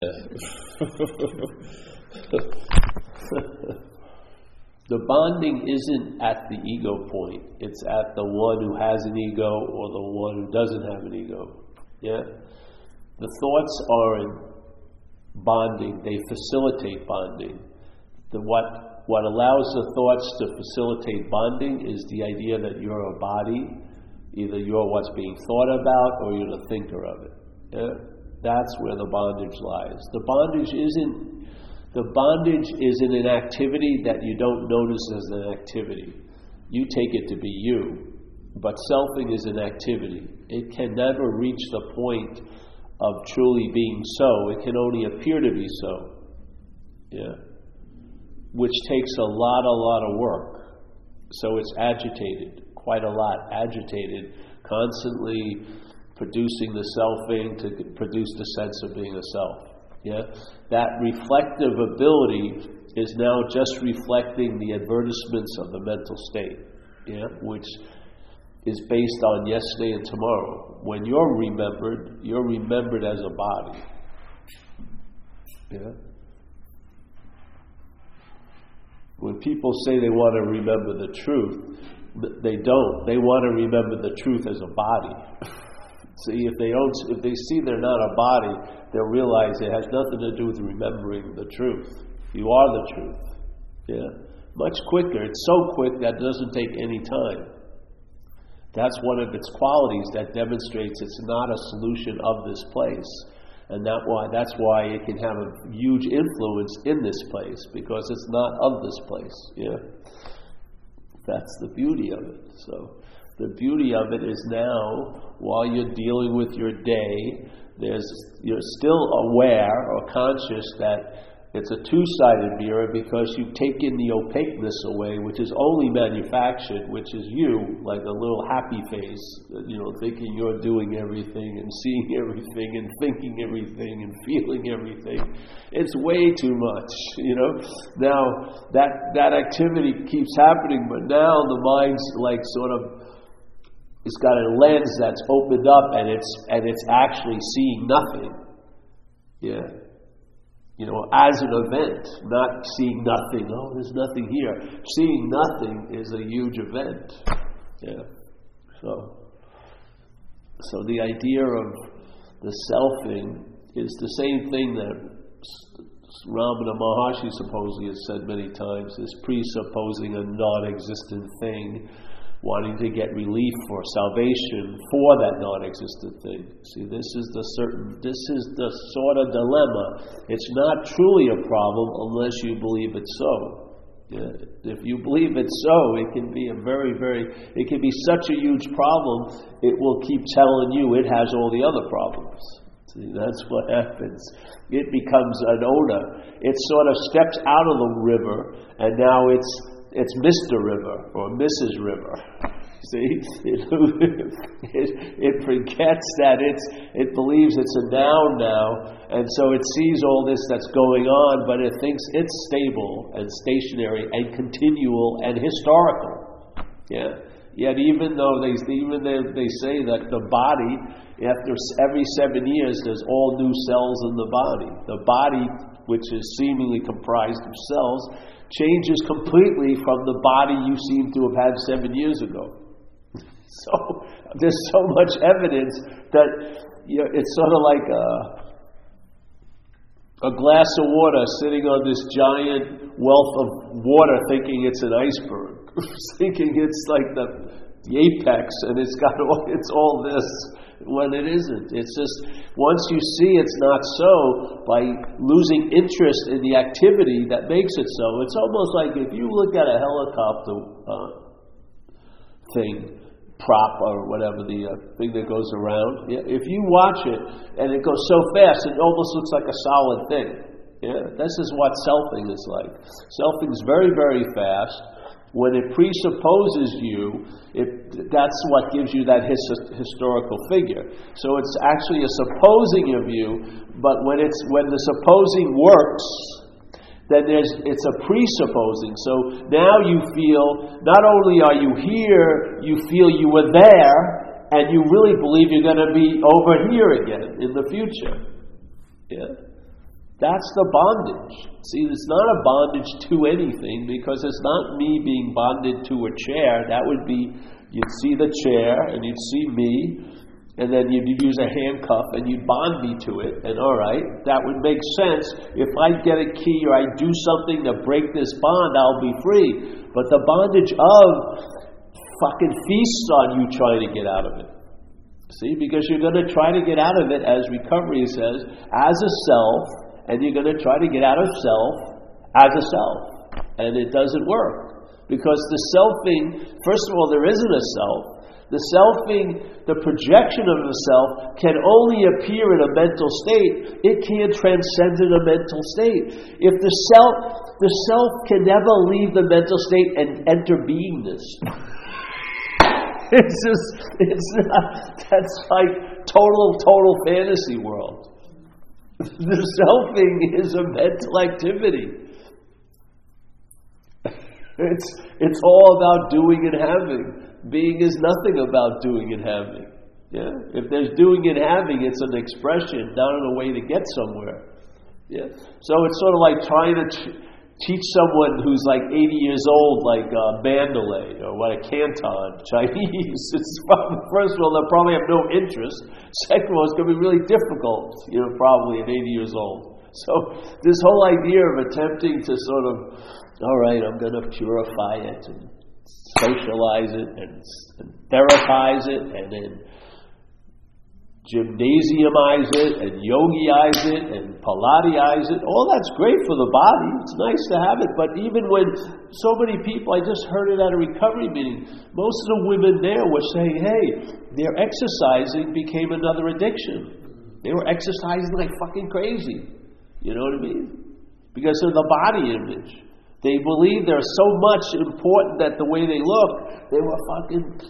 the bonding isn't at the ego point, it's at the one who has an ego or the one who doesn't have an ego. Yeah? The thoughts are in bonding, they facilitate bonding. The, what, what allows the thoughts to facilitate bonding is the idea that you're a body, either you're what's being thought about or you're the thinker of it. Yeah? That's where the bondage lies. The bondage isn't the bondage is in an activity that you don't notice as an activity. You take it to be you. But selfing is an activity. It can never reach the point of truly being so. It can only appear to be so. Yeah. Which takes a lot, a lot of work. So it's agitated, quite a lot, agitated, constantly producing the selfing to produce the sense of being a self. Yeah? That reflective ability is now just reflecting the advertisements of the mental state, yeah? which is based on yesterday and tomorrow. When you're remembered, you're remembered as a body. Yeah? When people say they want to remember the truth, they don't. They want to remember the truth as a body. See, if they don't, if they see they're not a body, they'll realize it has nothing to do with remembering the truth. You are the truth. Yeah, much quicker. It's so quick that it doesn't take any time. That's one of its qualities that demonstrates it's not a solution of this place, and that why that's why it can have a huge influence in this place because it's not of this place. Yeah, that's the beauty of it. So the beauty of it is now, while you're dealing with your day, there's, you're still aware or conscious that it's a two-sided mirror because you've taken the opaqueness away, which is only manufactured, which is you, like a little happy face, you know, thinking you're doing everything and seeing everything and thinking everything and feeling everything. It's way too much, you know. Now that that activity keeps happening, but now the mind's like sort of it's got a lens that's opened up and it's and it's actually seeing nothing. Yeah. You know, as an event, not seeing nothing. Oh, there's nothing here. Seeing nothing is a huge event. Yeah. So so the idea of the selfing is the same thing that Ramana Maharshi supposedly has said many times, is presupposing a non-existent thing wanting to get relief for salvation for that non-existent thing. See, this is the certain, this is the sort of dilemma. It's not truly a problem unless you believe it's so. If you believe it's so, it can be a very, very, it can be such a huge problem, it will keep telling you it has all the other problems. See, that's what happens. It becomes an owner. It sort of steps out of the river, and now it's it's Mr. River or Mrs. River. See, it, it, it, forgets that it's, it believes it's a noun now, and so it sees all this that's going on, but it thinks it's stable and stationary and continual and historical. Yeah. Yet, even though they even they, they say that the body, after every seven years, there's all new cells in the body. The body, which is seemingly comprised of cells, changes completely from the body you seem to have had seven years ago. So there's so much evidence that you know, it's sort of like a, a glass of water sitting on this giant wealth of water, thinking it's an iceberg, thinking it's like the, the apex, and it's got all, it's all this when it isn't. It's just once you see it's not so, by losing interest in the activity that makes it so, it's almost like if you look at a helicopter uh, thing, prop or whatever the uh, thing that goes around, yeah, if you watch it and it goes so fast, it almost looks like a solid thing. Yeah, this is what selfing is like. Selfing is very, very fast when it presupposes you, it, that's what gives you that his, historical figure. So it's actually a supposing of you, but when, it's, when the supposing works, then there's, it's a presupposing. So now you feel, not only are you here, you feel you were there, and you really believe you're going to be over here again in the future. Yeah? That's the bondage. See, it's not a bondage to anything because it's not me being bonded to a chair. That would be, you'd see the chair and you'd see me, and then you'd use a handcuff and you'd bond me to it. And all right, that would make sense. If I get a key or I do something to break this bond, I'll be free. But the bondage of fucking feasts on you trying to get out of it. See, because you're going to try to get out of it, as recovery says, as a self, and you're going to try to get out of self as a self. And it doesn't work. Because the selfing, first of all, there isn't a self. The selfing, the projection of the self, can only appear in a mental state. It can't transcend in a mental state. If the self, the self can never leave the mental state and enter beingness. it's just, it's not, that's like total, total fantasy world. The selfing is a mental activity. It's, it's all about doing and having. Being is nothing about doing and having. Yeah? If there's doing and having, it's an expression, not in a way to get somewhere. Yeah? So it's sort of like trying to teach someone who's like 80 years old, like uh, Mandarin or what a Canton Chinese. It's first of all, they'll probably have no interest. Second of all, it's going to be really difficult, you know, probably at 80 years old. So this whole idea of attempting to sort of, all right, I'm going to purify it and socialize it and, and therapize it and then gymnasiumize it and yogiize it and pilateize it. All that's great for the body. It's nice to have it. But even when so many people, I just heard it at a recovery meeting, most of the women there were saying, hey, their exercising became another addiction. They were exercising like fucking crazy. You know what I mean? Because of the body image. They believe they're so much important that the way they look, they were fucking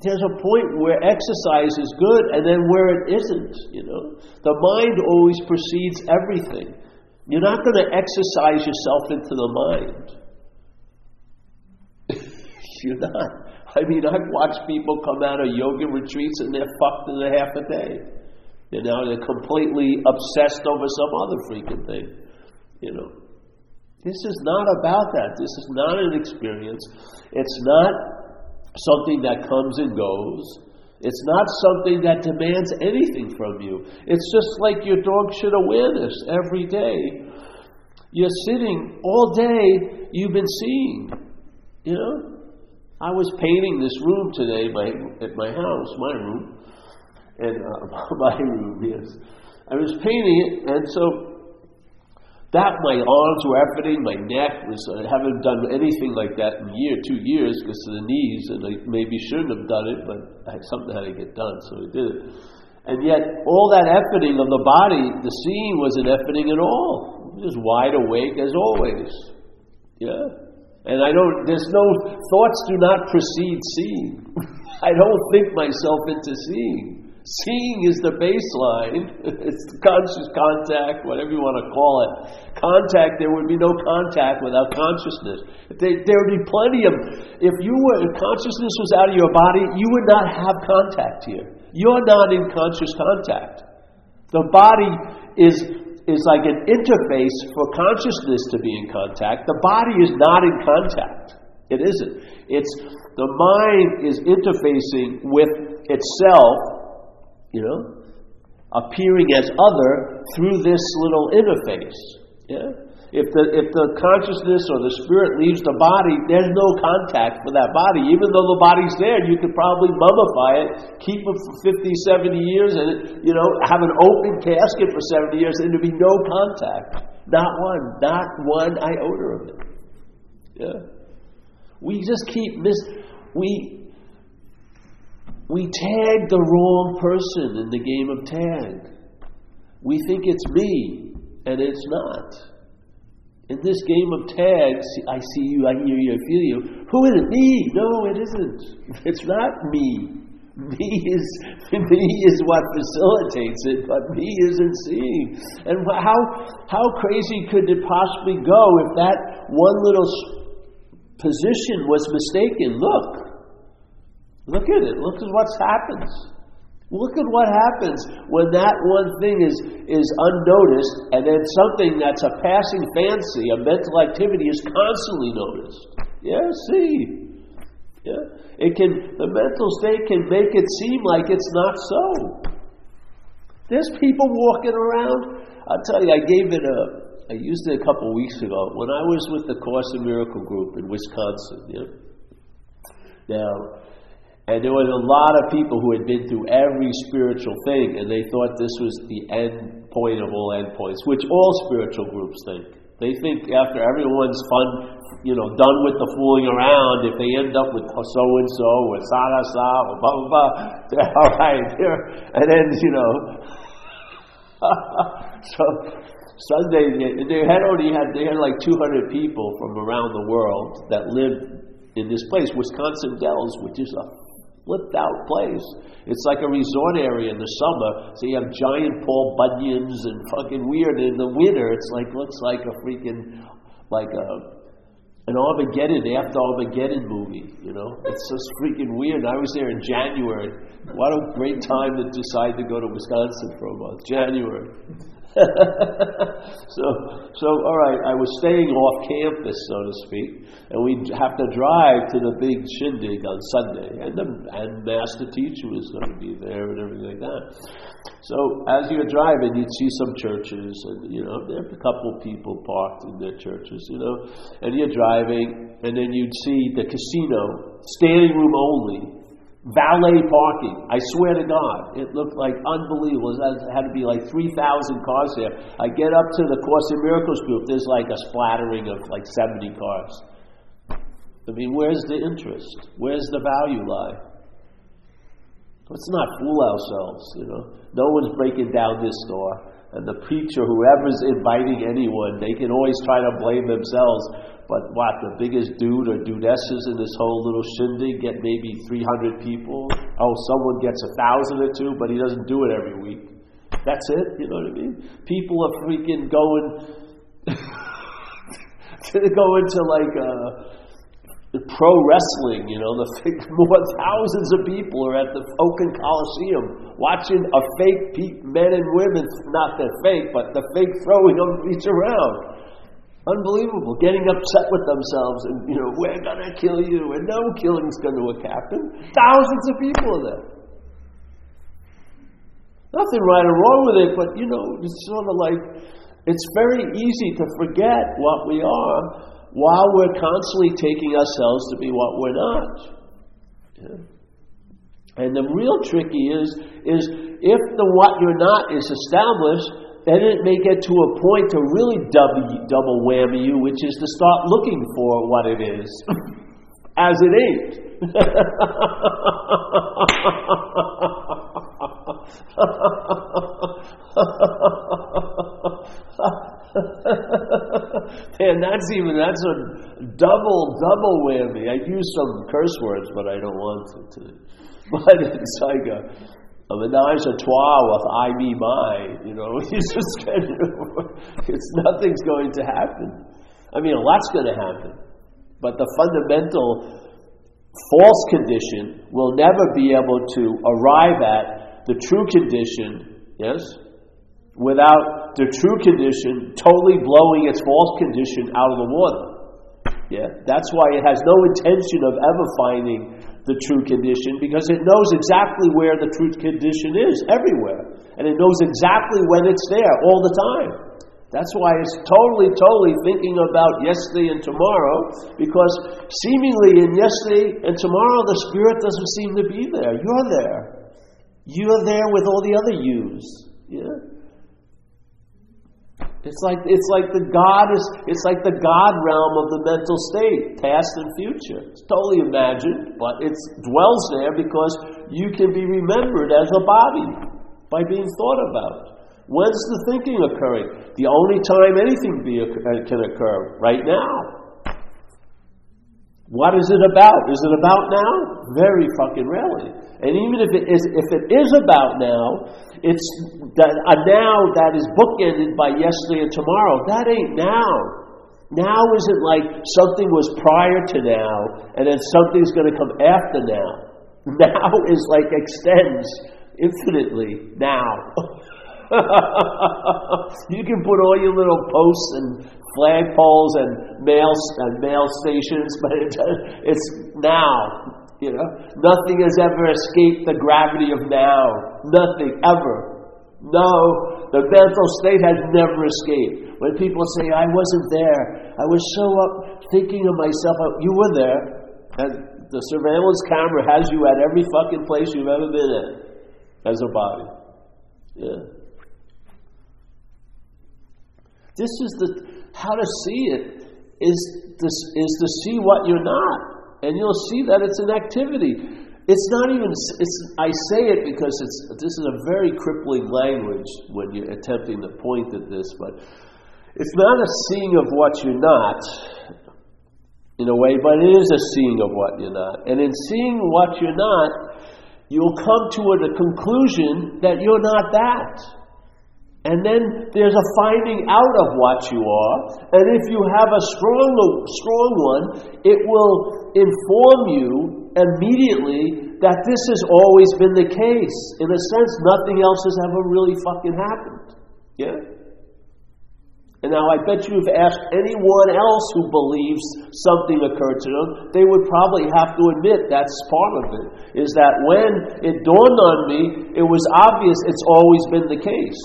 there's a point where exercise is good and then where it isn't, you know. The mind always precedes everything. You're not going to exercise yourself into the mind. You're not. I mean, I've watched people come out of yoga retreats and they're fucked in a half a day. You know, they're completely obsessed over some other freaking thing. You know. This is not about that. This is not an experience. It's not something that comes and goes. It's not something that demands anything from you. It's just like your dog should awareness every day. You're sitting all day, you've been seeing. You know? I was painting this room today my, at my house, my room. And uh, my room, yes. I was painting it, and so that my arms were efforting, my neck was. I haven't done anything like that in a year, two years, because of the knees, and I maybe shouldn't have done it, but I had something had to get done, so I did it. And yet, all that efforting of the body, the seeing wasn't efforting at all. Just wide awake as always. Yeah. And I don't. There's no thoughts do not precede seeing. I don't think myself into seeing. Seeing is the baseline. It's conscious contact, whatever you want to call it. Contact, there would be no contact without consciousness. There, there would be plenty of, if you were, if consciousness was out of your body, you would not have contact here. You're not in conscious contact. The body is, is like an interface for consciousness to be in contact. The body is not in contact. It isn't. It's the mind is interfacing with itself you know, appearing as other through this little interface. Yeah? If the, if the consciousness or the spirit leaves the body, there's no contact for that body. Even though the body's there, you could probably mummify it, keep it for 50, 70 years, and, you know, have an open casket for 70 years, and there'd be no contact. Not one. Not one iota of it. Yeah? We just keep this, We, we tag the wrong person in the game of tag. We think it's me, and it's not. In this game of tags, I see you, I hear you, I feel you. Who is it? Me. No, it isn't. It's not me. Me is me is what facilitates it, but me isn't seeing. And how how crazy could it possibly go if that one little position was mistaken? Look, Look at it. Look at what happens. Look at what happens when that one thing is, is unnoticed and then something that's a passing fancy, a mental activity, is constantly noticed. Yeah, see. Yeah. It can the mental state can make it seem like it's not so. There's people walking around. I'll tell you, I gave it a I used it a couple weeks ago when I was with the Course in Miracle group in Wisconsin. Yeah. Now and there was a lot of people who had been through every spiritual thing, and they thought this was the end point of all end points, which all spiritual groups think. They think after everyone's fun, you know, done with the fooling around, if they end up with so and so or sa da sa or blah blah blah, they're all right. They're, and then you know, so Sunday they had only had they had like 200 people from around the world that lived in this place, Wisconsin Dells, which is a flipped out place. It's like a resort area in the summer, so you have giant Paul Bunyans and fucking weird. In the winter, it's like looks like a freaking like a an Armageddon after Armageddon movie. You know, it's just freaking weird. I was there in January. What a great time to decide to go to Wisconsin for a month. January. so, so all right, I was staying off campus, so to speak, and we'd have to drive to the big shindig on Sunday, and the and master teacher was going to be there and everything like that. So as you're driving, you'd see some churches, and you know, there a couple people parked in their churches, you know, and you're driving, and then you'd see the casino, standing room only, valet parking. I swear to God, it looked like unbelievable. It had to be like 3,000 cars there. I get up to the Course in Miracles group, there's like a splattering of like 70 cars. I mean, where's the interest? Where's the value lie? Let's not fool ourselves, you know. No one's breaking down this door. And the preacher, whoever's inviting anyone, they can always try to blame themselves. But what, the biggest dude or dudesses in this whole little shindig get maybe 300 people? Oh, someone gets a thousand or two, but he doesn't do it every week. That's it, you know what I mean? People are freaking going to go into like uh, uh, pro wrestling, you know, the more thousands of people are at the Oakland Coliseum watching a fake men and women, not the fake, but the fake throwing of each around. Unbelievable. Getting upset with themselves and, you know, we're to kill you and no killing's going to happen. Thousands of people are there. Nothing right or wrong with it, but, you know, it's sort of like, it's very easy to forget what we are while we're constantly taking ourselves to be what we're not. Yeah. And the real tricky is, is if the what you're not is established, then it may get to a point to really double, double whammy you, which is to start looking for what it is as it ain't. and that's even that's a double double whammy. I use some curse words, but I don't want to. But it's like a a menage a trois with I, me, my, you know, he's just kind of, it's nothing's going to happen. I mean, a lot's going to happen. But the fundamental false condition will never be able to arrive at the true condition, yes, without the true condition totally blowing its false condition out of the water. Yeah, that's why it has no intention of ever finding the true condition because it knows exactly where the true condition is everywhere. And it knows exactly when it's there all the time. That's why it's totally, totally thinking about yesterday and tomorrow because seemingly in yesterday and tomorrow the Spirit doesn't seem to be there. You're there. You're there with all the other yous. Yeah? It's like it's like the God is it's like the God realm of the mental state, past and future. It's totally imagined, but it dwells there because you can be remembered as a body by being thought about. When's the thinking occurring? The only time anything be, uh, can occur, right now. What is it about? Is it about now? Very fucking rarely. And even if it is, if it is about now, it's that, a now that is bookended by yesterday and tomorrow. That ain't now. Now isn't like something was prior to now, and then something's going to come after now. Now is like extends infinitely now. you can put all your little posts and flagpoles and mail and mail stations, but it, it's now. You know, nothing has ever escaped the gravity of now. Nothing ever. No, the mental state has never escaped. When people say, I wasn't there, I was so up thinking of myself, oh, you were there. And the surveillance camera has you at every fucking place you've ever been in as a body. Yeah. This is the how to see it is this is to see what you're not. And you'll see that it's an activity. It's not even, it's, I say it because it's, this is a very crippling language when you're attempting to point at this, but it's not a seeing of what you're not, in a way, but it is a seeing of what you're not. And in seeing what you're not, you'll come to a conclusion that you're not that. And then there's a finding out of what you are. And if you have a strong, strong one, it will inform you immediately that this has always been the case. In a sense, nothing else has ever really fucking happened. Yeah? And now I bet you if asked anyone else who believes something occurred to them, they would probably have to admit that's part of it. Is that when it dawned on me, it was obvious it's always been the case.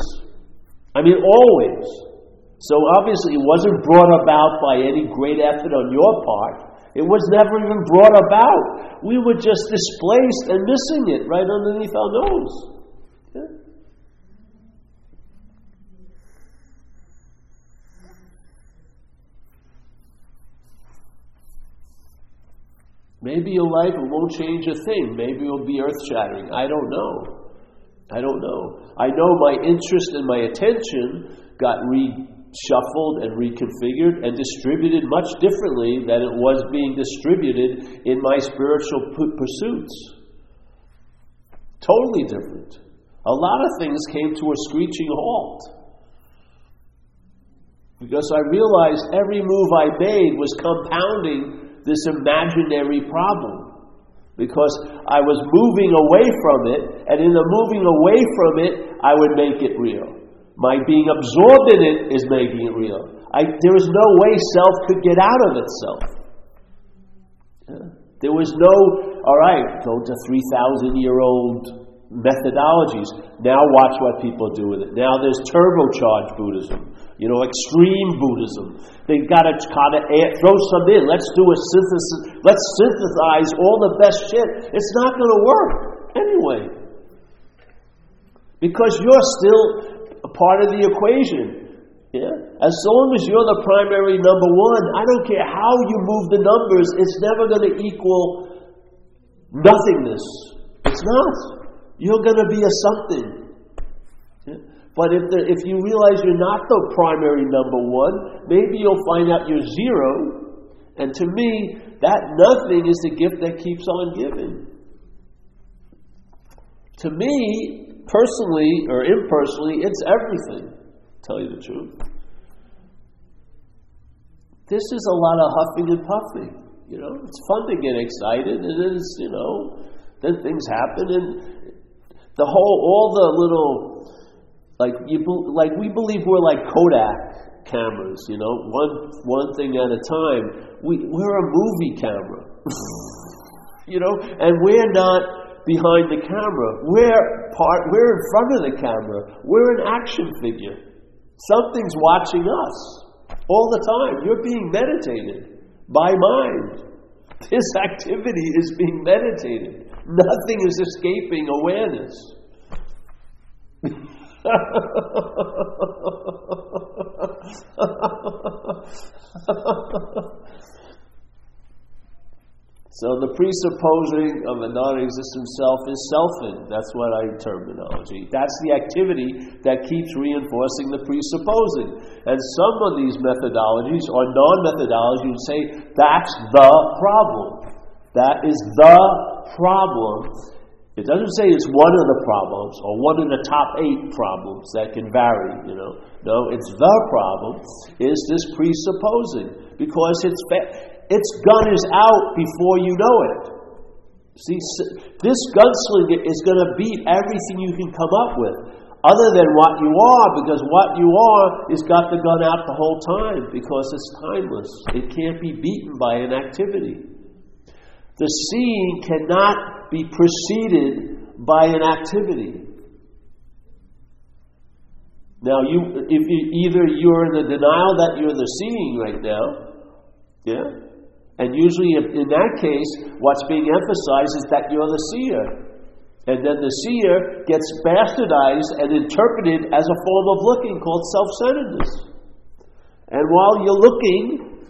I mean, always. So obviously it wasn't brought about by any great effort on your part. It was never even brought about. We were just displaced and missing it right underneath our nose. Maybe your life won't change a thing. Maybe it'll be earth shattering. I don't know. I don't know. I know my interest and my attention got re shuffled and reconfigured and distributed much differently than it was being distributed in my spiritual pursuits. Totally different. A lot of things came to a screeching halt. Because I realized every move I made was compounding this imaginary problem. Because I was moving away from it, and in the moving away from it, I would make it real. My being absorbed in it is making it real. I, there is no way self could get out of itself. Yeah. There was no, all right, go to 3,000 year old methodologies. Now watch what people do with it. Now there's turbocharged Buddhism, you know, extreme Buddhism. They've got to kind of throw some in. Let's do a synthesis. Let's synthesize all the best shit. It's not going to work anyway. Because you're still a part of the equation. Yeah? As long as you're the primary number one, I don't care how you move the numbers, it's never going to equal nothingness. It's not. You're going to be a something. Yeah? But if, the, if you realize you're not the primary number one, maybe you'll find out you're zero. And to me, that nothing is the gift that keeps on giving. To me, personally or impersonally, it's everything. Tell you the truth. This is a lot of huffing and puffing. You know, it's fun to get excited, and it's you know, then things happen, and the whole, all the little, like you, like we believe we're like Kodak cameras. You know, one one thing at a time. We we're a movie camera. you know, and we're not behind the camera. We're part we're in front of the camera. We're an action figure. Something's watching us all the time. You're being meditated by mind. This activity is being meditated. Nothing is escaping awareness. So the presupposing of a non-existent self is selfing. That's what I terminology. That's the activity that keeps reinforcing the presupposing. And some of these methodologies or non-methodologies would say that's the problem. That is the problem. It doesn't say it's one of the problems or one of the top eight problems that can vary, you know. No, it's the problem is this presupposing because it's its gun is out before you know it. See, this gunslinger is going to beat everything you can come up with, other than what you are, because what you are is got the gun out the whole time, because it's timeless. It can't be beaten by an activity. The seeing cannot be preceded by an activity. Now, you, if you, either you're in the denial that you're the seeing right now, yeah, and usually, in that case, what's being emphasized is that you're the seer. And then the seer gets bastardized and interpreted as a form of looking called self centeredness. And while you're looking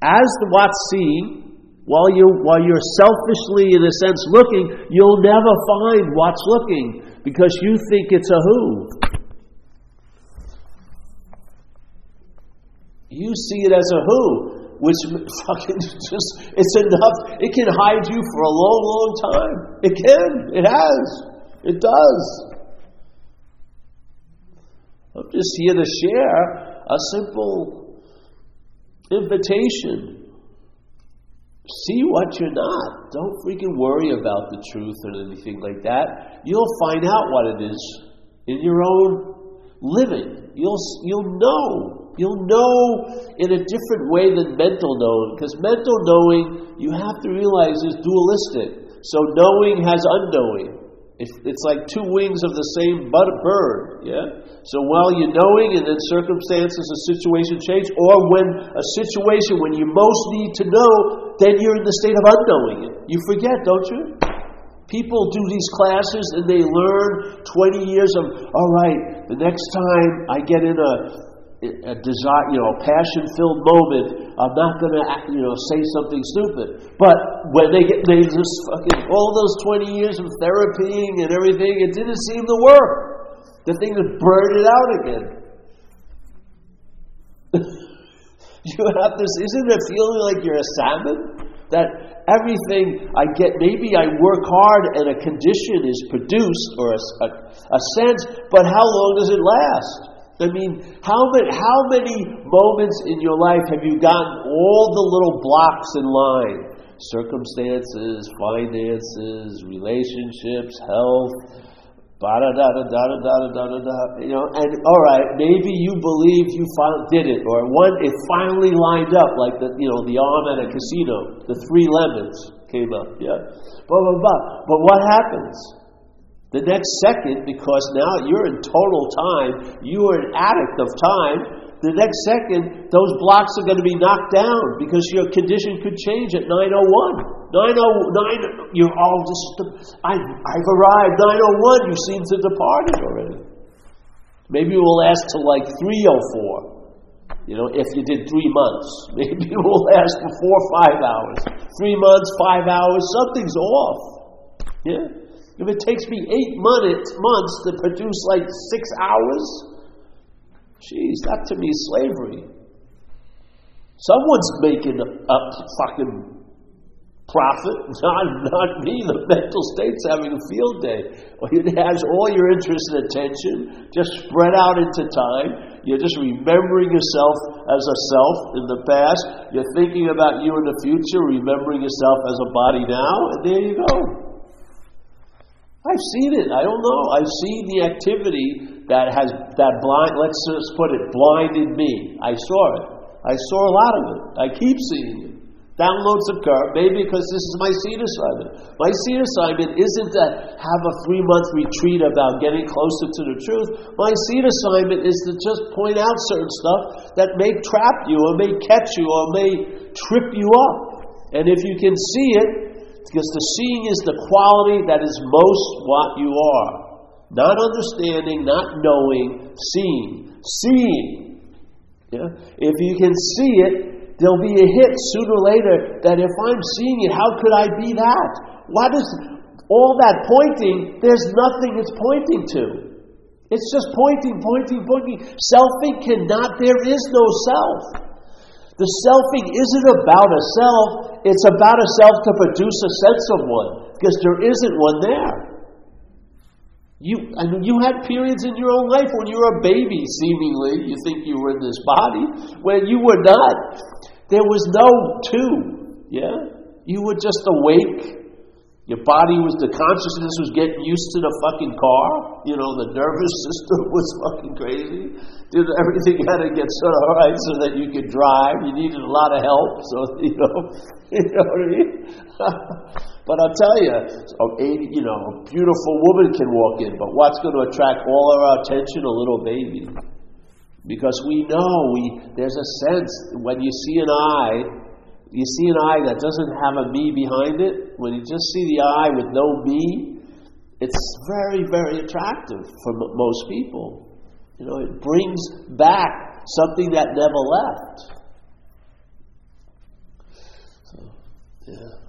as the what's seeing, while you're, while you're selfishly, in a sense, looking, you'll never find what's looking because you think it's a who. You see it as a who which fucking just, it's enough. It can hide you for a long, long time. It can. It has. It does. I'm just here to share a simple invitation. See what you're not. Don't freaking worry about the truth or anything like that. You'll find out what it is in your own living. You'll, you'll know You'll know in a different way than mental knowing, because mental knowing, you have to realize, is dualistic. So knowing has unknowing. It's, like two wings of the same bird, yeah? So while you're knowing and then circumstances or situation change, or when a situation when you most need to know, then you're in the state of unknowing. You forget, don't you? People do these classes and they learn 20 years of, all right, the next time I get in a, a desire, you know, passion-filled moment. I'm not going to, you know, say something stupid. But when they get, they just fucking all those 20 years of therapying and everything, it didn't seem to work. The thing just burned it out again. you have this. Isn't it feeling like you're a salmon? That everything I get, maybe I work hard and a condition is produced or a, a, a sense, but how long does it last? I mean, how many, how many moments in your life have you gotten all the little blocks in line? Circumstances, finances, relationships, health, da da da da da da da da da da. You know, and all right, maybe you believe you found, did it, or one it finally lined up, like the you know the arm at a casino, the three lemons came up, yeah, blah blah blah. But what happens? The next second, because now you're in total time, you are an addict of time, the next second, those blocks are going to be knocked down because your condition could change at 901. 909, you're all just, I've, I've arrived. 901, you seem to departed already. Maybe it will last till like 304. You know, if you did three months, maybe it will last for four or five hours. Three months, five hours, something's off. Yeah? If it takes me eight months, months to produce like six hours, geez, that to me is slavery. Someone's making a fucking profit, not, not me. The mental state's having a field day. It has all your interest and attention just spread out into time. You're just remembering yourself as a self in the past. You're thinking about you in the future, remembering yourself as a body now, and there you go. I've seen it. I don't know. I've seen the activity that has that blind. Let's just put it blinded me. I saw it. I saw a lot of it. I keep seeing it. Downloads occur, maybe because this is my seed assignment. My seed assignment isn't to have a three month retreat about getting closer to the truth. My seed assignment is to just point out certain stuff that may trap you or may catch you or may trip you up. And if you can see it, because the seeing is the quality that is most what you are. Not understanding, not knowing, seeing. Seeing. Yeah? If you can see it, there'll be a hit sooner or later that if I'm seeing it, how could I be that? What is all that pointing? There's nothing it's pointing to. It's just pointing, pointing, pointing. Selfing cannot, there is no self. The selfing isn't about a self, it's about a self to produce a sense of one, because there isn't one there. You, I mean, you had periods in your own life when you were a baby, seemingly, you think you were in this body, when you were not. There was no two, yeah? You were just awake, Your body was, the consciousness was getting used to the fucking car. You know, the nervous system was fucking crazy. Did everything had to get sort of right so that you could drive. You needed a lot of help, so, you know, you know what I mean? but I'll tell you, a, you know, a beautiful woman can walk in, but what's going to attract all our attention? A little baby. Because we know, we, there's a sense, when you see an eye, you see an eye that doesn't have a me behind it, when you just see the eye with no me, it's very, very attractive for m- most people. You know, it brings back something that never left. So, yeah.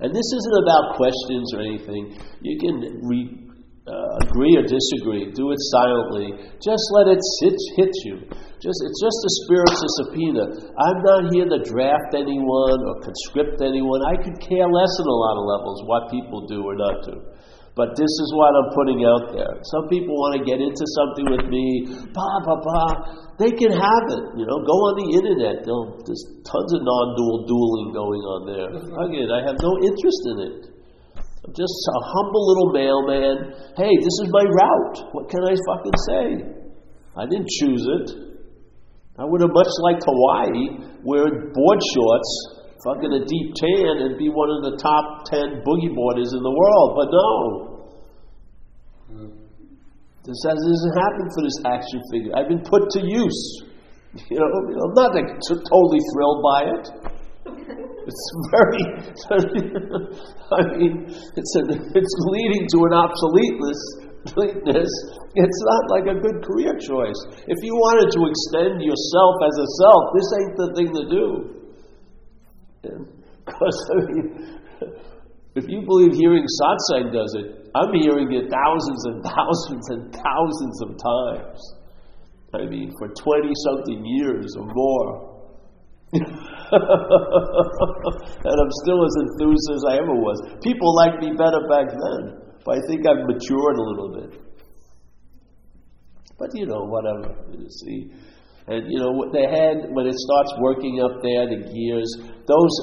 And this isn't about questions or anything. You can re- uh, agree or disagree. Do it silently. Just let it sit, hit you. Just it's just a spiritual subpoena. I'm not here to draft anyone or conscript anyone. I could care less in a lot of levels what people do or not do. But this is what I'm putting out there. Some people want to get into something with me, pa pa pa. They can have it. You know, go on the internet. They'll, there's tons of non-dual dueling going on there. Again, I have no interest in it. I'm just a humble little mailman. Hey, this is my route. What can I fucking say? I didn't choose it. I would have much liked Hawaii, wearing board shorts, fucking a deep tan, and be one of the top ten boogie boarders in the world. But no. This doesn't happen for this action figure. I've been put to use. You know, I'm not totally thrilled by it. It's very, I mean, it's, a, it's leading to an obsoleteness it's not like a good career choice. If you wanted to extend yourself as a self, this ain't the thing to do. Because, I mean, if you believe hearing satsang does it, I'm hearing it thousands and thousands and thousands of times. I mean, for 20 something years or more. and I'm still as enthused as I ever was. People liked me better back then. But I think I've matured a little bit. But you know, whatever. You see. And you know, the head, when it starts working up there, the gears, those,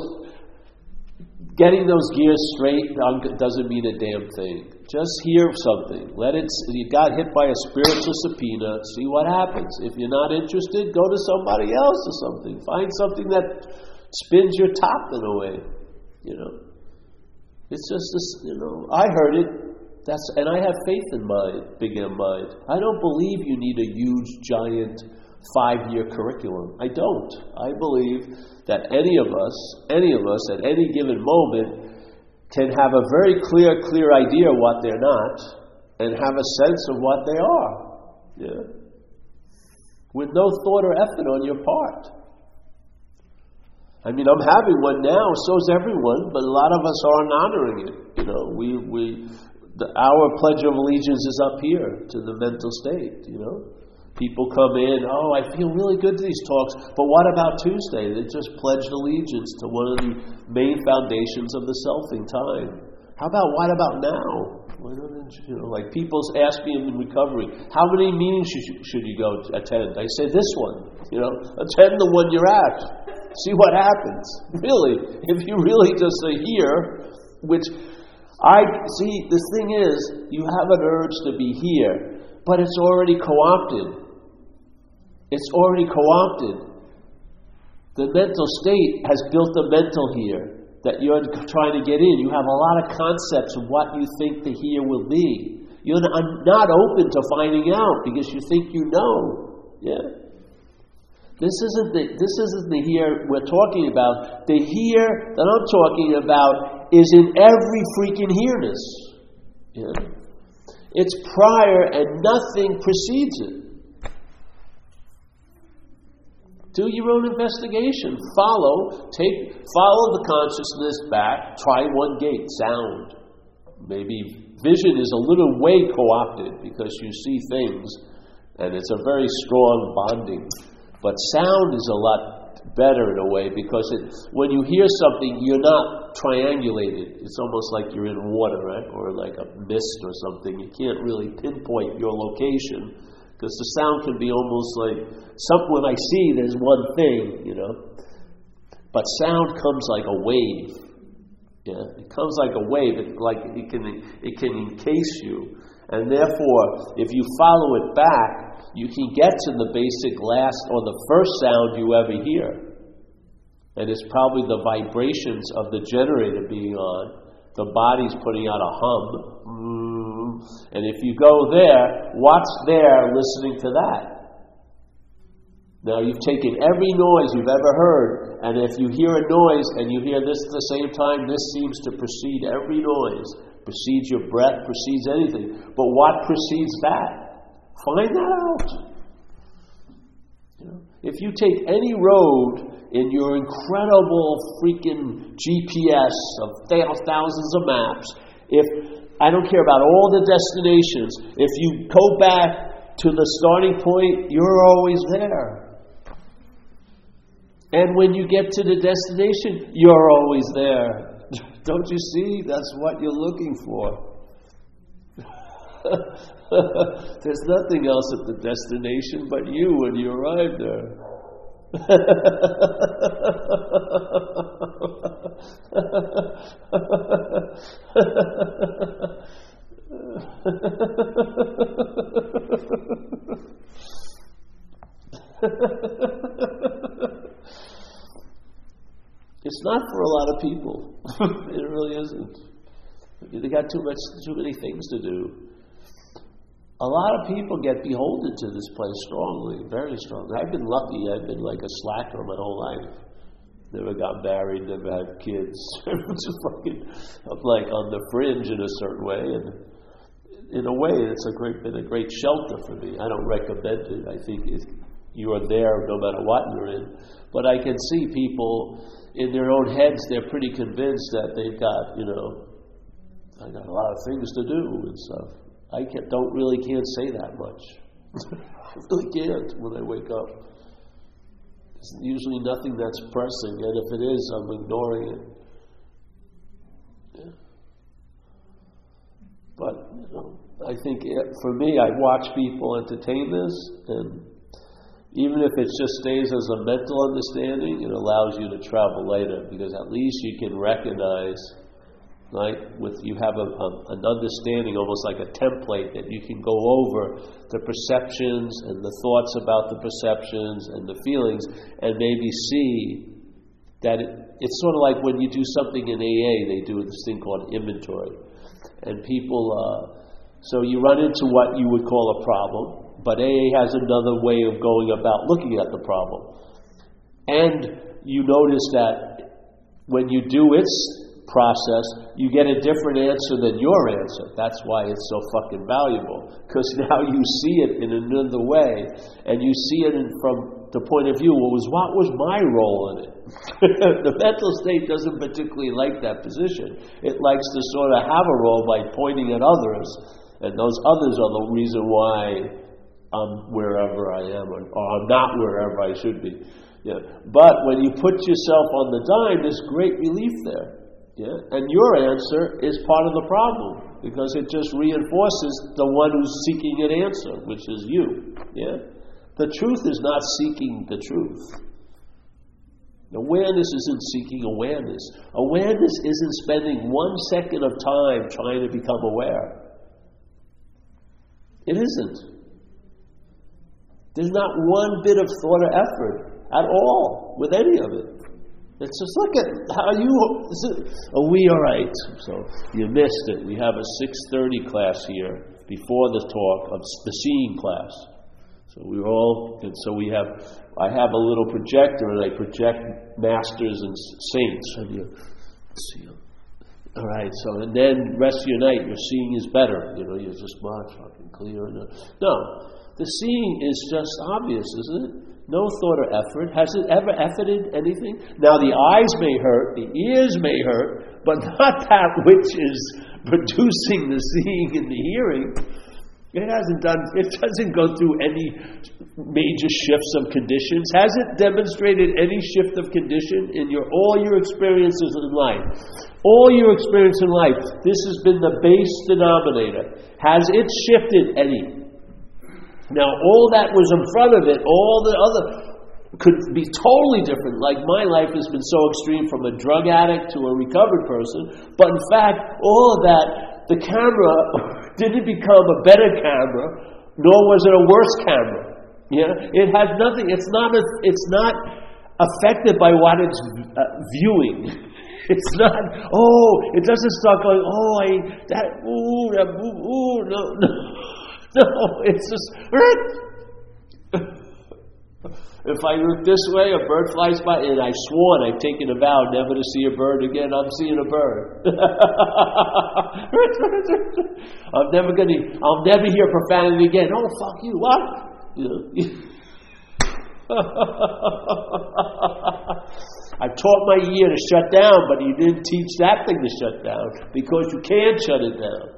getting those gears straight um, doesn't mean a damn thing. Just hear something. Let it, you got hit by a spiritual subpoena, see what happens. If you're not interested, go to somebody else or something. Find something that spins your top in a way, you know. It's just this, you know, I heard it that's, and I have faith in mind, big in mind. I don't believe you need a huge, giant five year curriculum. I don't. I believe that any of us, any of us at any given moment, can have a very clear, clear idea what they're not and have a sense of what they are. Yeah. With no thought or effort on your part. I mean, I'm having one now, so's everyone, but a lot of us aren't honoring it. You know, we, we, the, our pledge of allegiance is up here to the mental state, you know. People come in, oh, I feel really good to these talks, but what about Tuesday? They just pledged allegiance to one of the main foundations of the selfing time. How about what about now? You know, like people ask me in recovery, how many meetings should, should you go attend? I say this one. You know, attend the one you're at. See what happens. Really, if you really just say here, which I see the thing is, you have an urge to be here, but it's already co-opted. It's already co-opted. The mental state has built a mental here that you're trying to get in. You have a lot of concepts of what you think the here will be. You're not open to finding out because you think you know. Yeah. This isn't the this isn't the here we're talking about. The here that I'm talking about is in every freaking hearness. Yeah? It's prior and nothing precedes it. Do your own investigation. Follow, take, follow the consciousness back. Try one gate, sound. Maybe vision is a little way co-opted because you see things, and it's a very strong bonding. But sound is a lot better in a way because it, when you hear something, you're not triangulated. It's almost like you're in water, right? Or like a mist or something. You can't really pinpoint your location because the sound can be almost like something when I see there's one thing, you know. But sound comes like a wave. Yeah, it comes like a wave. It, like it can it can encase you, and therefore, if you follow it back, you can get to the basic last or the first sound you ever hear, and it's probably the vibrations of the generator being on. The body's putting out a hum, mm. And if you go there, what's there listening to that? Now you've taken every noise you've ever heard, and if you hear a noise and you hear this at the same time, this seems to precede every noise, precedes your breath, precedes anything. But what precedes that? Find that out. If you take any road in your incredible freaking GPS of thousands of maps, if I don't care about all the destinations, if you go back to the starting point, you're always there. And when you get to the destination, you're always there. Don't you see? That's what you're looking for. There's nothing else at the destination but you when you arrive there. It's not for a lot of people. it really isn't. They got too much, too many things to do. A lot of people get beholden to this place strongly, very strongly. I've been lucky. I've been like a slacker my whole life. Never got married, never had kids. Just fucking, I'm like on the fringe in a certain way, and in a way, it's a great, been a great shelter for me. I don't recommend it. I think if you are there no matter what you're in. But I can see people in their own heads, they're pretty convinced that they've got, you know, I got a lot of things to do and stuff. I can't, don't really can't say that much. I really can't when I wake up. It's usually nothing that's pressing, and if it is, I'm ignoring it. But you know, I think it, for me, I watch people entertain this, and even if it just stays as a mental understanding, it allows you to travel later because at least you can recognize, right, with you have a, a, an understanding, almost like a template that you can go over the perceptions and the thoughts about the perceptions and the feelings, and maybe see that it, it's sort of like when you do something in AA, they do this thing called inventory, and people. Uh, so you run into what you would call a problem, but AA has another way of going about looking at the problem. And you notice that when you do its process, you get a different answer than your answer. That's why it's so fucking valuable. Because now you see it in another way, and you see it in, from the point of view, well, was what was my role in it? the mental state doesn't particularly like that position. It likes to sort of have a role by pointing at others, and those others are the reason why I'm wherever I am, or, or I'm not wherever I should be. Yeah. But when you put yourself on the dime, there's great relief there. Yeah? And your answer is part of the problem because it just reinforces the one who's seeking an answer, which is you. Yeah? The truth is not seeking the truth. Awareness isn't seeking awareness. Awareness isn't spending one second of time trying to become aware. It isn't. There's not one bit of thought or effort at all with any of it. It's just look at how you. Are we all right? So you missed it. We have a 6:30 class here before the talk of the seeing class. So we all, and so we have. I have a little projector, and I project masters and saints, and you see. them. All right. So and then rest of your night, your seeing is better. You know, you're just much fucking clear. No, the seeing is just obvious, isn't it? No thought or effort. Has it ever efforted anything? Now, the eyes may hurt, the ears may hurt, but not that which is producing the seeing and the hearing. It hasn't done, it doesn't go through any major shifts of conditions. Has it demonstrated any shift of condition in your all your experiences in life? All your experience in life, this has been the base denominator. Has it shifted any? Now, all that was in front of it, all the other, could be totally different. Like my life has been so extreme from a drug addict to a recovered person, but in fact, all of that, the camera didn't become a better camera, nor was it a worse camera. Yeah, it has nothing. It's not. A, it's not affected by what it's uh, viewing. It's not. Oh, it doesn't start going. Oh, I that. Ooh, that. Ooh, ooh no, no, no. It's just. If I look this way, a bird flies by, and I swore I've taken a vow never to see a bird again. I'm seeing a bird. I'm never gonna. I'll never hear profanity again. Oh, fuck you! What? I taught my ear to shut down, but you didn't teach that thing to shut down because you can't shut it down.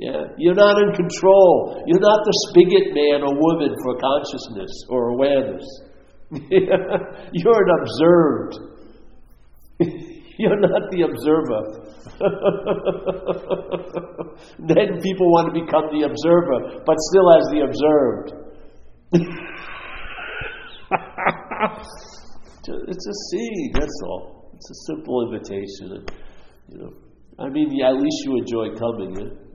Yeah, you're not in control. You're not the spigot man or woman for consciousness or awareness. you're an observed. you're not the observer. then people want to become the observer, but still as the observed. it's a seeing, that's all. It's a simple invitation. You know, I mean, yeah, at least you enjoy coming. Yeah?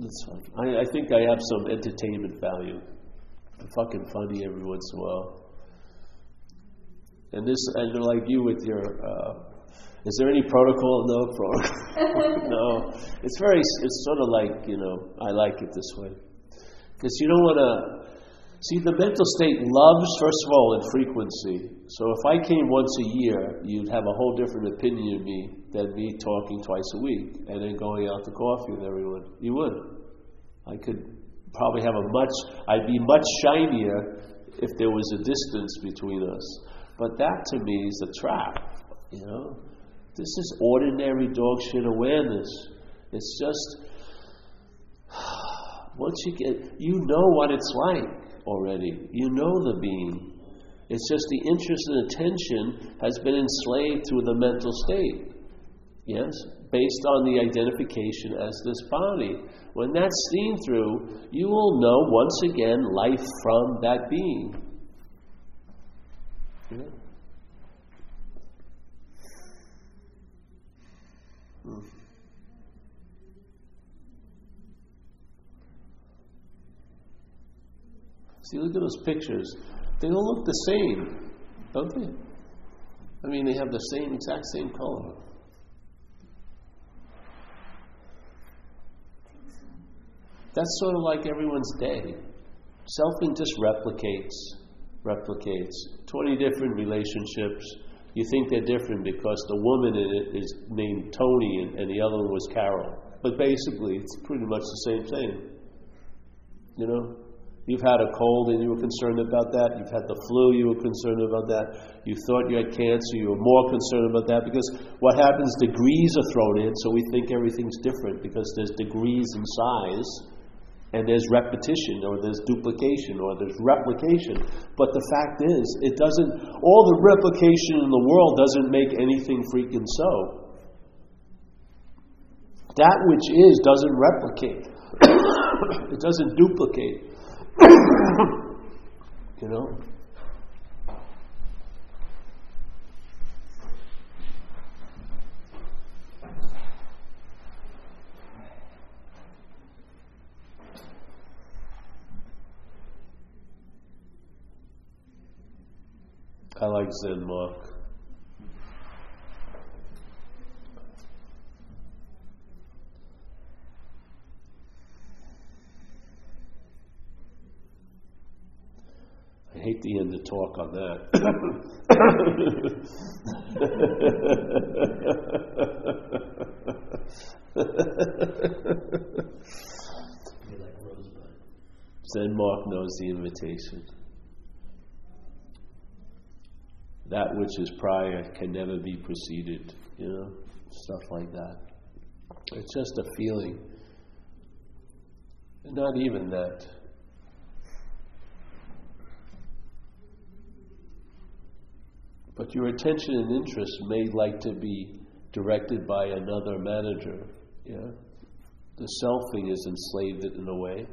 That's fine. I, I think I have some entertainment value. I'm fucking funny every once in a while. And this, and like you with your, uh, is there any protocol? No protocol. no. It's very, it's sort of like, you know, I like it this way. Because you don't want to, See, the mental state loves, first of all, in frequency. So if I came once a year, you'd have a whole different opinion of me than me talking twice a week and then going out to coffee with everyone. You would. I could probably have a much, I'd be much shinier if there was a distance between us. But that to me is a trap, you know? This is ordinary dog shit awareness. It's just, once you get, you know what it's like already. You know the being. It's just the interest and attention has been enslaved through the mental state. Yes? Based on the identification as this body. When that's seen through, you will know once again life from that being. Yeah. Hmm. See, look at those pictures. They all look the same, don't they? I mean, they have the same, exact same color. That's sort of like everyone's day. Selfing just replicates, replicates. 20 different relationships. You think they're different because the woman in it is named Tony and, and the other one was Carol. But basically, it's pretty much the same thing. You know? You've had a cold and you were concerned about that. You've had the flu, you were concerned about that. You thought you had cancer, you were more concerned about that because what happens, degrees are thrown in, so we think everything's different because there's degrees in size and there's repetition or there's duplication or there's replication. But the fact is, it doesn't, all the replication in the world doesn't make anything freaking so. That which is doesn't replicate, it doesn't duplicate you know? I like Zen Mark. I hate the end of talk on that. Zen Mark knows the invitation. That which is prior can never be preceded, you know, stuff like that. It's just a feeling. Not even that. But your attention and interest may like to be directed by another manager. Yeah? The selfing is enslaved in a way.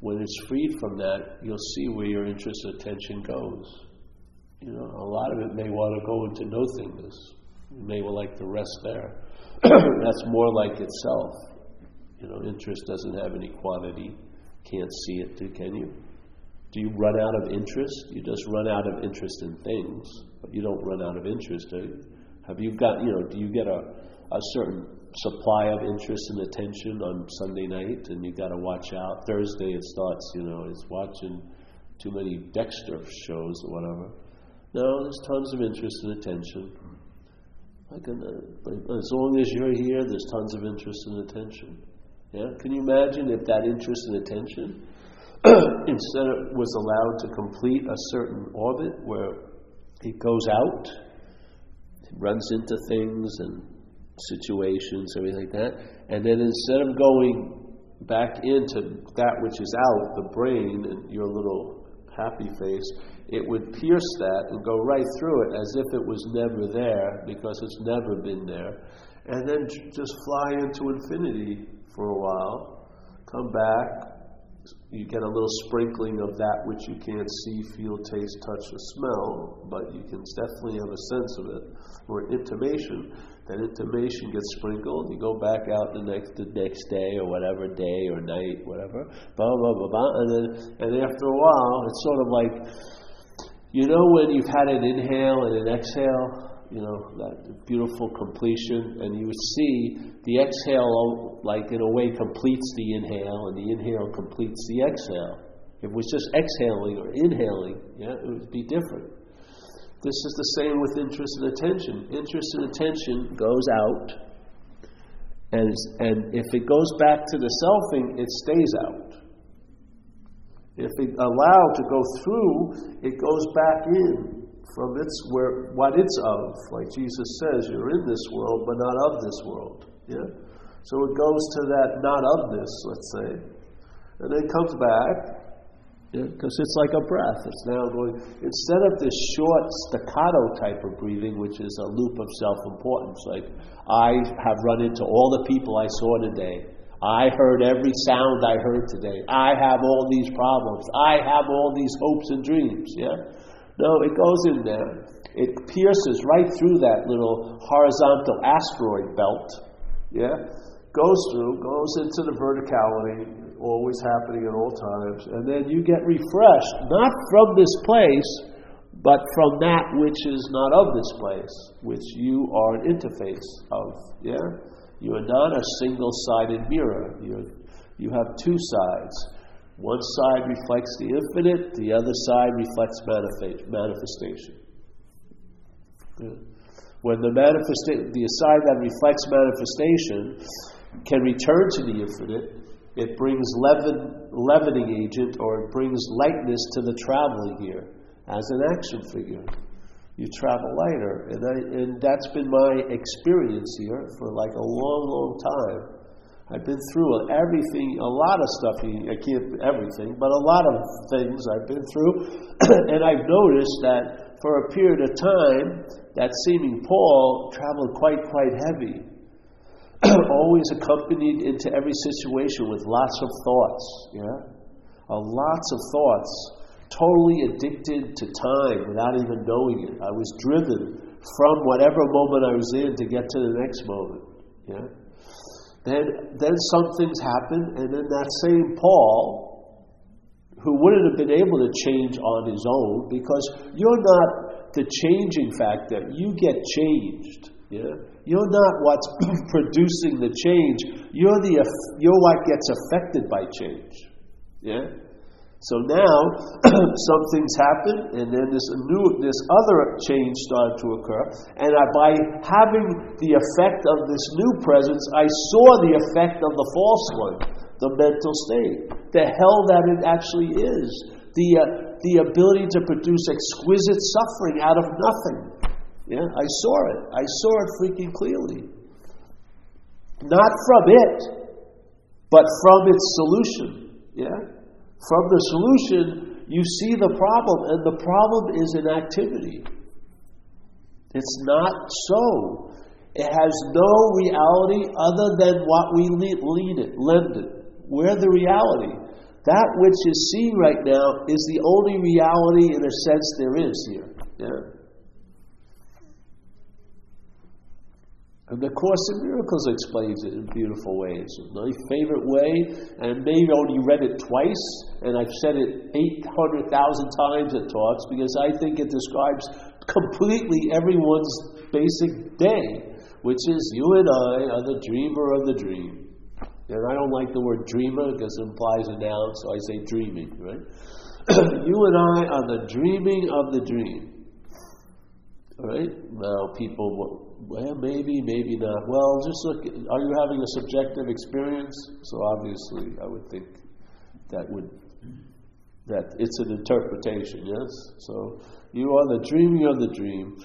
When it's freed from that, you'll see where your interest and attention goes. You know, a lot of it may want to go into nothingness. You may well like to rest there. That's more like itself. You know, interest doesn't have any quantity. Can't see it, can you? Do you run out of interest? You just run out of interest in things, but you don't run out of interest, do you? Have you got, you know, do you get a, a certain supply of interest and attention on Sunday night and you got to watch out? Thursday it starts, you know, it's watching too many Dexter shows or whatever. No, there's tons of interest and attention. Uh, like, as long as you're here, there's tons of interest and attention. Yeah? Can you imagine if that interest and attention instead of was allowed to complete a certain orbit where it goes out, it runs into things and situations, everything like that, and then instead of going back into that which is out, the brain and your little happy face, it would pierce that and go right through it as if it was never there because it's never been there, and then just fly into infinity for a while, come back, you get a little sprinkling of that which you can't see, feel, taste, touch, or smell, but you can definitely have a sense of it. Or intimation, that intimation gets sprinkled, you go back out the next the next day or whatever day or night, whatever, blah blah blah blah, and then and after a while, it's sort of like you know when you've had an inhale and an exhale, you know, that beautiful completion, and you see the exhale, like in a way, completes the inhale, and the inhale completes the exhale. If it was just exhaling or inhaling, yeah, it would be different. This is the same with interest and attention. Interest and attention goes out, and, and if it goes back to the selfing, it stays out. If it allowed to go through, it goes back in from its where what it's of. Like Jesus says, you're in this world, but not of this world. Yeah. So it goes to that not of this, let's say, and then comes back. Because yeah, it's like a breath. It's now going, instead of this short staccato type of breathing, which is a loop of self importance, like, I have run into all the people I saw today. I heard every sound I heard today. I have all these problems. I have all these hopes and dreams. Yeah? No, it goes in there. It pierces right through that little horizontal asteroid belt. Yeah? Goes through, goes into the verticality, always happening at all times. And then you get refreshed, not from this place, but from that which is not of this place, which you are an interface of. Yeah? You are not a single sided mirror. You're, you have two sides. One side reflects the infinite, the other side reflects manifestation. When the manifestation, the side that reflects manifestation can return to the infinite, it brings leaven, leavening agent or it brings lightness to the traveling here as an action figure. You travel lighter, and, I, and that's been my experience here for like a long, long time I've been through everything, a lot of stuff. I can't everything, but a lot of things I've been through, and I've noticed that for a period of time, that seeming Paul traveled quite quite heavy, always accompanied into every situation with lots of thoughts. Yeah, uh, lots of thoughts. Totally addicted to time without even knowing it. I was driven from whatever moment I was in to get to the next moment. Yeah. Then, then some things happen, and then that same Paul, who wouldn't have been able to change on his own, because you're not the changing factor, you get changed. Yeah? You're not what's producing the change. You're the you're what gets affected by change. Yeah? So now some things happen, and then this new, this other change started to occur. And I, by having the effect of this new presence, I saw the effect of the false one, the mental state, the hell that it actually is, the uh, the ability to produce exquisite suffering out of nothing. Yeah, I saw it. I saw it freaking clearly. Not from it, but from its solution. Yeah. From the solution, you see the problem, and the problem is in activity. It's not so. It has no reality other than what we lead it, lend it. We're the reality. That which is seen right now is the only reality in a sense there is here. Yeah. And the Course in Miracles explains it in beautiful ways. My favorite way, and maybe only read it twice, and I've said it 800,000 times at talks because I think it describes completely everyone's basic day, which is you and I are the dreamer of the dream. And I don't like the word dreamer because it implies a noun, so I say dreaming, right? you and I are the dreaming of the dream. Right? Now, people well, maybe, maybe not. Well, just look. Are you having a subjective experience? So obviously, I would think that would that it's an interpretation. Yes. So you are the dreaming of the dream.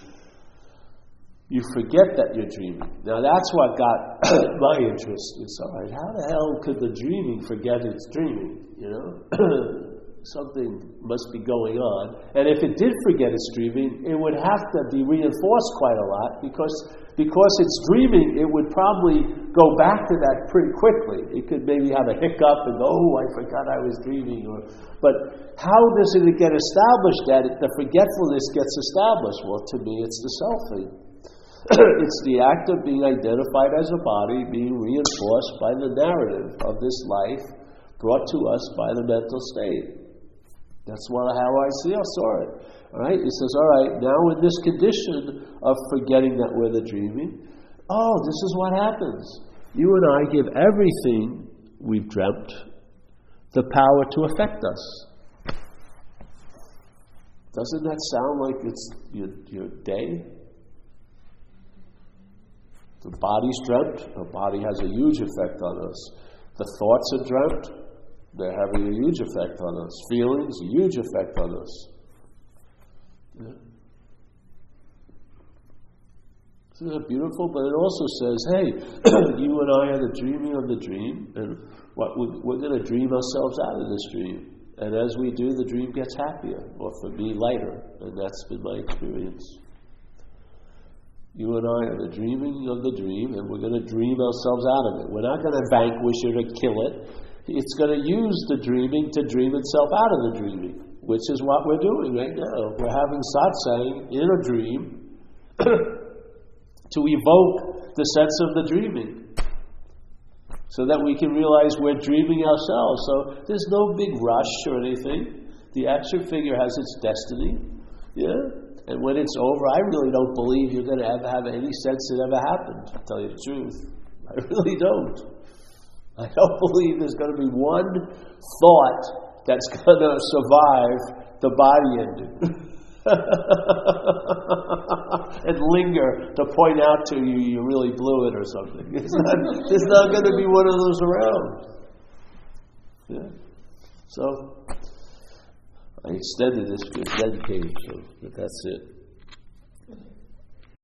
You forget that you're dreaming. Now that's what got my interest. Is all right. How the hell could the dreaming forget it's dreaming? You know. something must be going on. And if it did forget its dreaming, it would have to be reinforced quite a lot because, because it's dreaming, it would probably go back to that pretty quickly. It could maybe have a hiccup and go, oh, I forgot I was dreaming. Or, but how does it get established that the forgetfulness gets established? Well, to me, it's the selfing. it's the act of being identified as a body being reinforced by the narrative of this life brought to us by the mental state. That's what, how I see, it. All right? He says, all right, now in this condition of forgetting that we're the dreaming, oh, this is what happens. You and I give everything we've dreamt the power to affect us. Doesn't that sound like it's your, your day? The body's dreamt, the body has a huge effect on us. The thoughts are dreamt, they're having a huge effect on us. Feelings, a huge effect on us. Yeah. Isn't that beautiful? But it also says, hey, you and I are the dreaming of the dream, and what we're, we're going to dream ourselves out of this dream. And as we do, the dream gets happier, or for me, lighter. And that's been my experience. You and I are the dreaming of the dream, and we're going to dream ourselves out of it. We're not going to vanquish it or kill it it's going to use the dreaming to dream itself out of the dreaming, which is what we're doing right now. We're having satsang in a dream to evoke the sense of the dreaming so that we can realize we're dreaming ourselves. So there's no big rush or anything. The action figure has its destiny. Yeah? And when it's over, I really don't believe you're going to ever have any sense it ever happened, to tell you the truth. I really don't. I don't believe there's going to be one thought that's going to survive the body ending. and linger to point out to you you really blew it or something. It's not, not going to be one of those around. Yeah. So, I extended this to a page, so, but that's it.